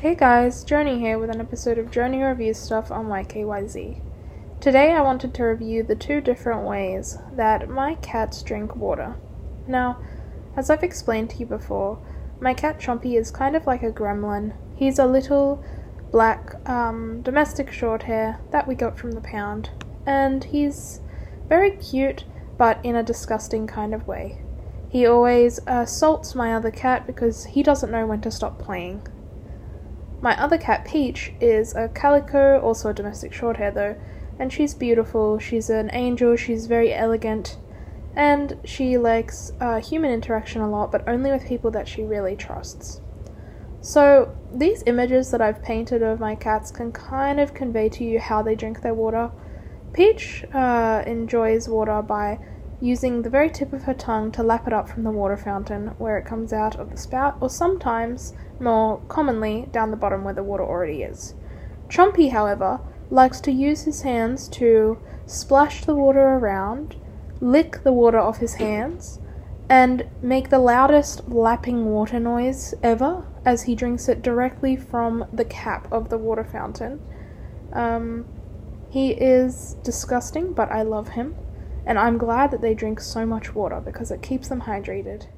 Hey guys, Joni here with an episode of Joni Reviews Stuff on YKYZ. Today I wanted to review the two different ways that my cats drink water. Now, as I've explained to you before, my cat Chompy is kind of like a gremlin. He's a little black um, domestic short hair that we got from the pound, and he's very cute but in a disgusting kind of way. He always assaults my other cat because he doesn't know when to stop playing. My other cat, Peach, is a calico, also a domestic shorthair though, and she's beautiful. She's an angel, she's very elegant, and she likes uh, human interaction a lot, but only with people that she really trusts. So, these images that I've painted of my cats can kind of convey to you how they drink their water. Peach uh, enjoys water by using the very tip of her tongue to lap it up from the water fountain where it comes out of the spout, or sometimes, more commonly, down the bottom where the water already is. Chompy, however, likes to use his hands to splash the water around, lick the water off his hands, and make the loudest lapping water noise ever as he drinks it directly from the cap of the water fountain. Um, he is disgusting, but I love him and I'm glad that they drink so much water because it keeps them hydrated.